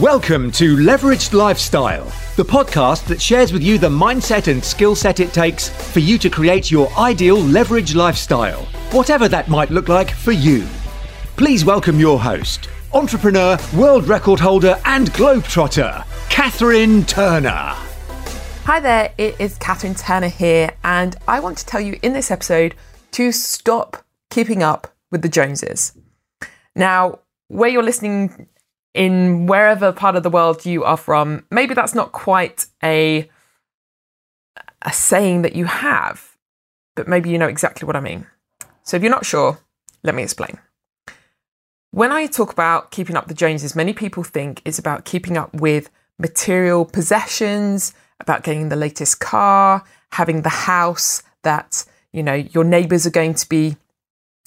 Welcome to Leveraged Lifestyle, the podcast that shares with you the mindset and skill set it takes for you to create your ideal leveraged lifestyle, whatever that might look like for you. Please welcome your host, entrepreneur, world record holder, and globetrotter, Catherine Turner. Hi there, it is Catherine Turner here, and I want to tell you in this episode to stop keeping up with the Joneses. Now, where you're listening in wherever part of the world you are from, maybe that's not quite a a saying that you have, but maybe you know exactly what I mean. So if you're not sure, let me explain. When I talk about keeping up the Joneses, many people think it's about keeping up with material possessions, about getting the latest car, having the house that, you know, your neighbors are going to be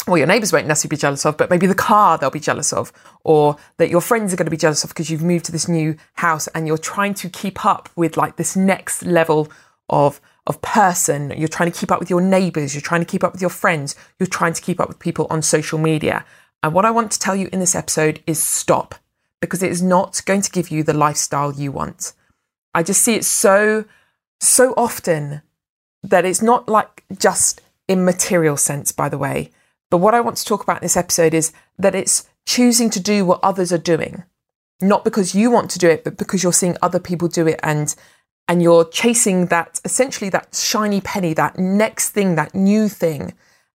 well, your neighbours won't necessarily be jealous of, but maybe the car they'll be jealous of, or that your friends are going to be jealous of because you've moved to this new house and you're trying to keep up with like this next level of of person. You're trying to keep up with your neighbours, you're trying to keep up with your friends, you're trying to keep up with people on social media. And what I want to tell you in this episode is stop because it is not going to give you the lifestyle you want. I just see it so so often that it's not like just in material sense by the way but what I want to talk about in this episode is that it's choosing to do what others are doing, not because you want to do it, but because you're seeing other people do it and and you're chasing that essentially that shiny penny, that next thing, that new thing.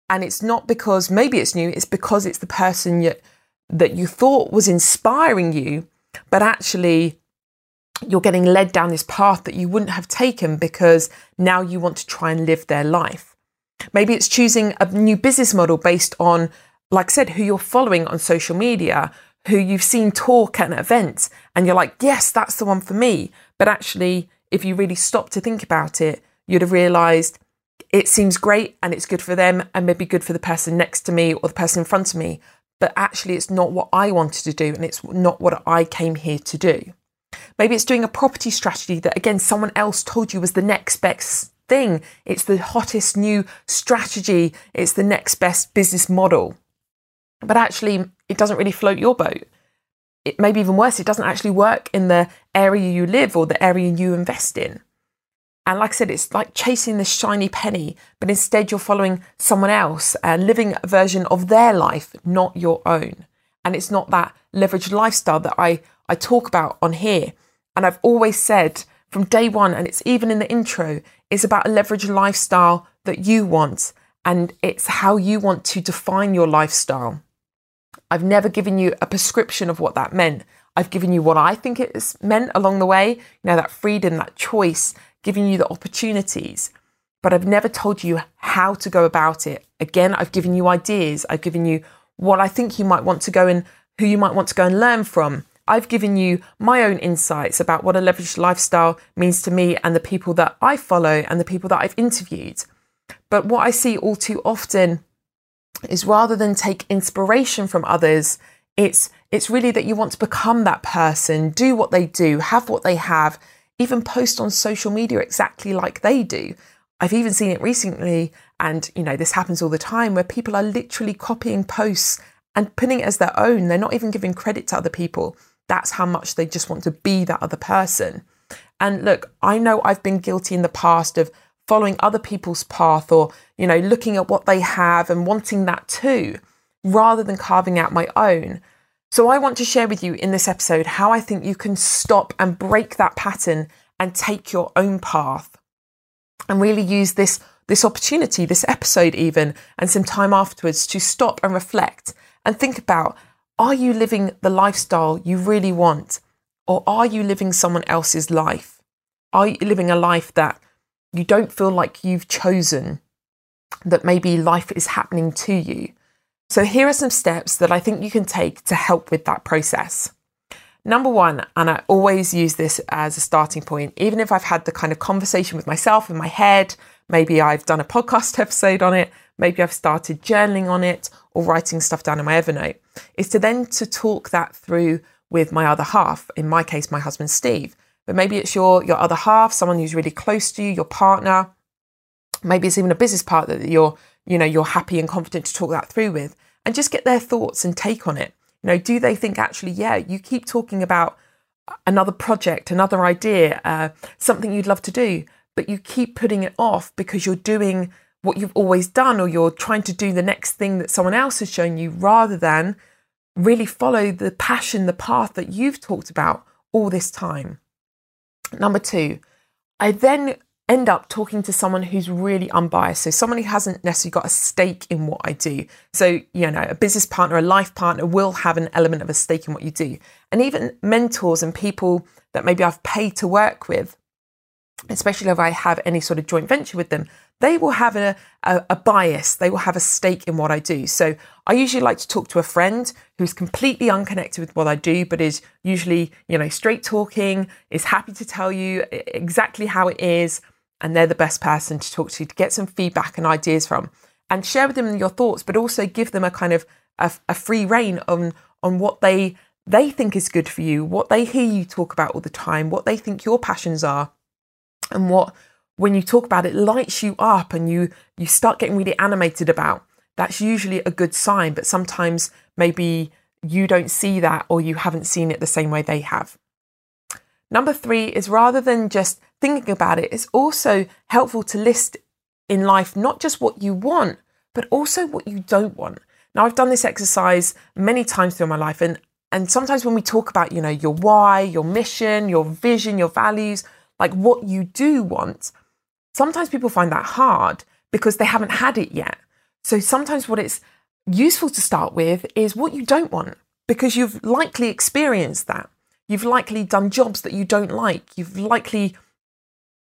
And it's not because maybe it's new, it's because it's the person you, that you thought was inspiring you, but actually you're getting led down this path that you wouldn't have taken because now you want to try and live their life. Maybe it's choosing a new business model based on, like I said, who you're following on social media, who you've seen talk at an event, and you're like, yes, that's the one for me. But actually, if you really stop to think about it, you'd have realized it seems great and it's good for them and maybe good for the person next to me or the person in front of me. But actually, it's not what I wanted to do and it's not what I came here to do. Maybe it's doing a property strategy that, again, someone else told you was the next best thing. It's the hottest new strategy. It's the next best business model. But actually, it doesn't really float your boat. It may be even worse, it doesn't actually work in the area you live or the area you invest in. And like I said, it's like chasing this shiny penny, but instead you're following someone else and living a version of their life, not your own. And it's not that leveraged lifestyle that I, I talk about on here. And I've always said from day one, and it's even in the intro, is about a leveraged lifestyle that you want, and it's how you want to define your lifestyle. I've never given you a prescription of what that meant. I've given you what I think it's meant along the way, you know, that freedom, that choice, giving you the opportunities. But I've never told you how to go about it. Again, I've given you ideas. I've given you what I think you might want to go and who you might want to go and learn from. I've given you my own insights about what a leveraged lifestyle means to me and the people that I follow and the people that I've interviewed. But what I see all too often is rather than take inspiration from others, it's it's really that you want to become that person, do what they do, have what they have, even post on social media exactly like they do. I've even seen it recently, and you know, this happens all the time where people are literally copying posts and putting it as their own. They're not even giving credit to other people. That's how much they just want to be that other person. And look, I know I've been guilty in the past of following other people's path or, you know, looking at what they have and wanting that too, rather than carving out my own. So I want to share with you in this episode how I think you can stop and break that pattern and take your own path and really use this this opportunity, this episode even, and some time afterwards to stop and reflect and think about are you living the lifestyle you really want? Or are you living someone else's life? Are you living a life that you don't feel like you've chosen, that maybe life is happening to you? So, here are some steps that I think you can take to help with that process. Number one, and I always use this as a starting point, even if I've had the kind of conversation with myself in my head, maybe I've done a podcast episode on it, maybe I've started journaling on it or writing stuff down in my Evernote, is to then to talk that through with my other half, in my case, my husband Steve. But maybe it's your your other half, someone who's really close to you, your partner. Maybe it's even a business partner that you're, you know, you're happy and confident to talk that through with, and just get their thoughts and take on it. You know, do they think actually, yeah, you keep talking about another project, another idea, uh, something you'd love to do, but you keep putting it off because you're doing what you've always done or you're trying to do the next thing that someone else has shown you rather than really follow the passion, the path that you've talked about all this time. Number two, I then end up talking to someone who's really unbiased. So, someone who hasn't necessarily got a stake in what I do. So, you know, a business partner, a life partner will have an element of a stake in what you do. And even mentors and people that maybe I've paid to work with, especially if I have any sort of joint venture with them, they will have a, a, a, bias, they will have a stake in what I do. So I usually like to talk to a friend who's completely unconnected with what I do, but is usually, you know, straight talking, is happy to tell you exactly how it is, and they're the best person to talk to to get some feedback and ideas from. And share with them your thoughts, but also give them a kind of a, a free reign on on what they they think is good for you, what they hear you talk about all the time, what they think your passions are, and what when you talk about it lights you up and you you start getting really animated about that's usually a good sign but sometimes maybe you don't see that or you haven't seen it the same way they have. Number 3 is rather than just thinking about it it's also helpful to list in life not just what you want but also what you don't want. Now I've done this exercise many times through my life and and sometimes when we talk about you know your why your mission your vision your values like what you do want Sometimes people find that hard because they haven't had it yet. So sometimes what it's useful to start with is what you don't want because you've likely experienced that. You've likely done jobs that you don't like. You've likely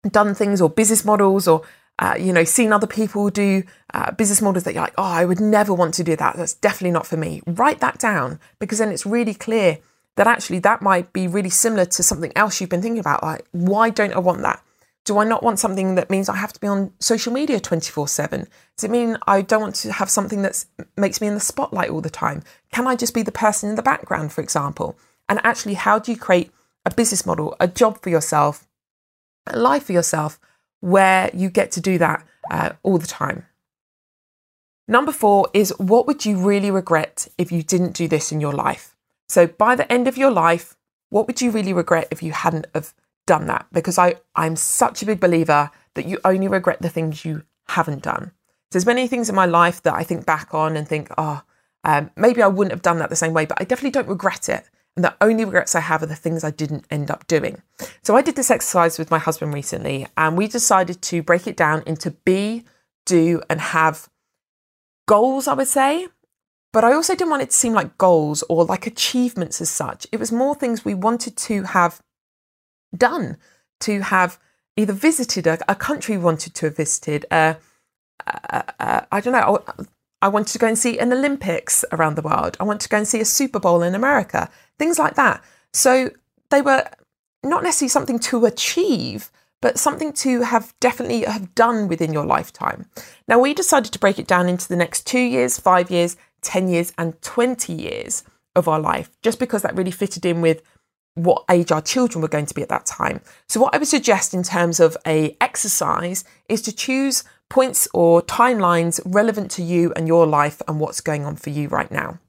done things or business models or uh, you know seen other people do uh, business models that you're like, oh, I would never want to do that. That's definitely not for me. Write that down because then it's really clear that actually that might be really similar to something else you've been thinking about. Like, why don't I want that? Do I not want something that means I have to be on social media 24 7? Does it mean I don't want to have something that makes me in the spotlight all the time? Can I just be the person in the background, for example? And actually, how do you create a business model, a job for yourself, a life for yourself where you get to do that uh, all the time? Number four is what would you really regret if you didn't do this in your life? So, by the end of your life, what would you really regret if you hadn't have done that because I, I'm such a big believer that you only regret the things you haven't done. So there's many things in my life that I think back on and think, oh, um, maybe I wouldn't have done that the same way, but I definitely don't regret it. And the only regrets I have are the things I didn't end up doing. So I did this exercise with my husband recently, and we decided to break it down into be, do, and have goals, I would say. But I also didn't want it to seem like goals or like achievements as such. It was more things we wanted to have done to have either visited a, a country we wanted to have visited. Uh, uh, uh, I don't know. I wanted to go and see an Olympics around the world. I wanted to go and see a Super Bowl in America. Things like that. So they were not necessarily something to achieve, but something to have definitely have done within your lifetime. Now we decided to break it down into the next two years, five years, 10 years, and 20 years of our life, just because that really fitted in with what age our children were going to be at that time. So what I would suggest in terms of a exercise is to choose points or timelines relevant to you and your life and what's going on for you right now.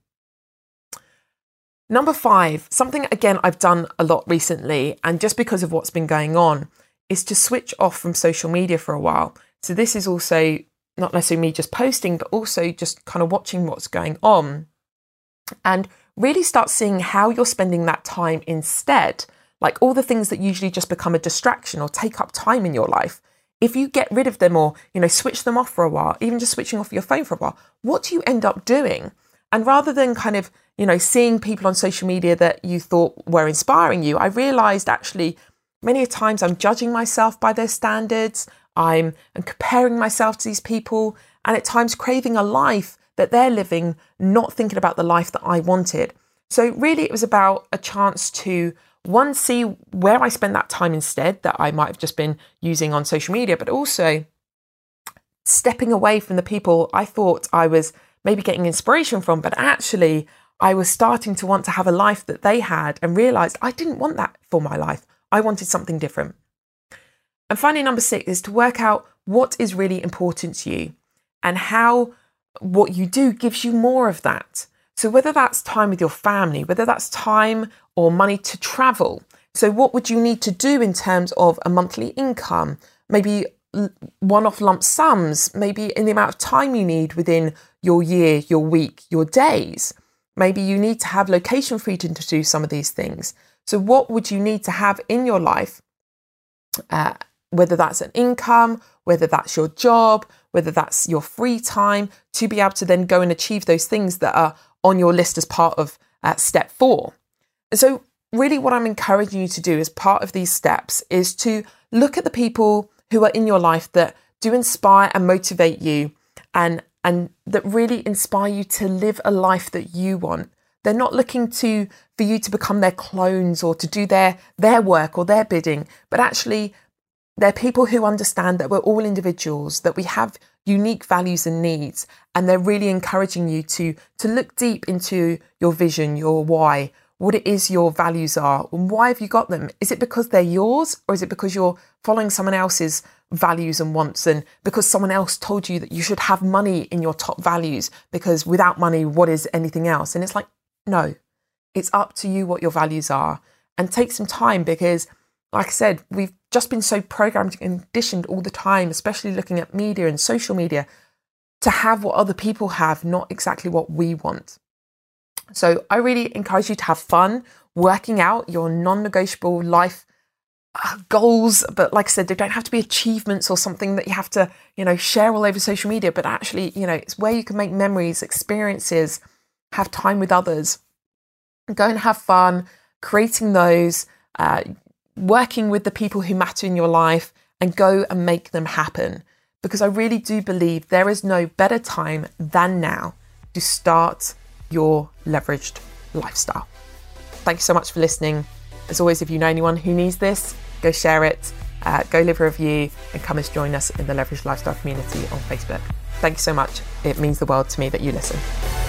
Number 5, something again I've done a lot recently and just because of what's been going on is to switch off from social media for a while. So this is also not necessarily me just posting but also just kind of watching what's going on. And really start seeing how you're spending that time instead. Like all the things that usually just become a distraction or take up time in your life. If you get rid of them or, you know, switch them off for a while, even just switching off your phone for a while, what do you end up doing? And rather than kind of, you know, seeing people on social media that you thought were inspiring you, I realized actually many times I'm judging myself by their standards. I'm, I'm comparing myself to these people and at times craving a life that they're living, not thinking about the life that I wanted. So, really, it was about a chance to one, see where I spend that time instead that I might have just been using on social media, but also stepping away from the people I thought I was maybe getting inspiration from, but actually, I was starting to want to have a life that they had and realized I didn't want that for my life. I wanted something different. And finally, number six is to work out what is really important to you and how what you do gives you more of that. So, whether that's time with your family, whether that's time or money to travel. So, what would you need to do in terms of a monthly income? Maybe one off lump sums, maybe in the amount of time you need within your year, your week, your days. Maybe you need to have location freedom to do some of these things. So, what would you need to have in your life? Uh, whether that's an income, whether that's your job, whether that's your free time, to be able to then go and achieve those things that are on your list as part of uh, step four. And so, really, what I'm encouraging you to do as part of these steps is to look at the people who are in your life that do inspire and motivate you and and that really inspire you to live a life that you want. They're not looking to for you to become their clones or to do their their work or their bidding, but actually they're people who understand that we're all individuals, that we have unique values and needs, and they're really encouraging you to to look deep into your vision, your why, what it is your values are, and why have you got them? Is it because they're yours, or is it because you're following someone else's values and wants, and because someone else told you that you should have money in your top values? Because without money, what is anything else? And it's like, no, it's up to you what your values are, and take some time because like I said, we've just been so programmed and conditioned all the time, especially looking at media and social media, to have what other people have, not exactly what we want. So I really encourage you to have fun working out your non negotiable life uh, goals. But like I said, they don't have to be achievements or something that you have to, you know, share all over social media, but actually, you know, it's where you can make memories, experiences, have time with others, go and have fun creating those. Uh, working with the people who matter in your life and go and make them happen. Because I really do believe there is no better time than now to start your leveraged lifestyle. Thank you so much for listening. As always, if you know anyone who needs this, go share it, uh, go leave a review, and come and join us in the Leveraged Lifestyle community on Facebook. Thank you so much. It means the world to me that you listen.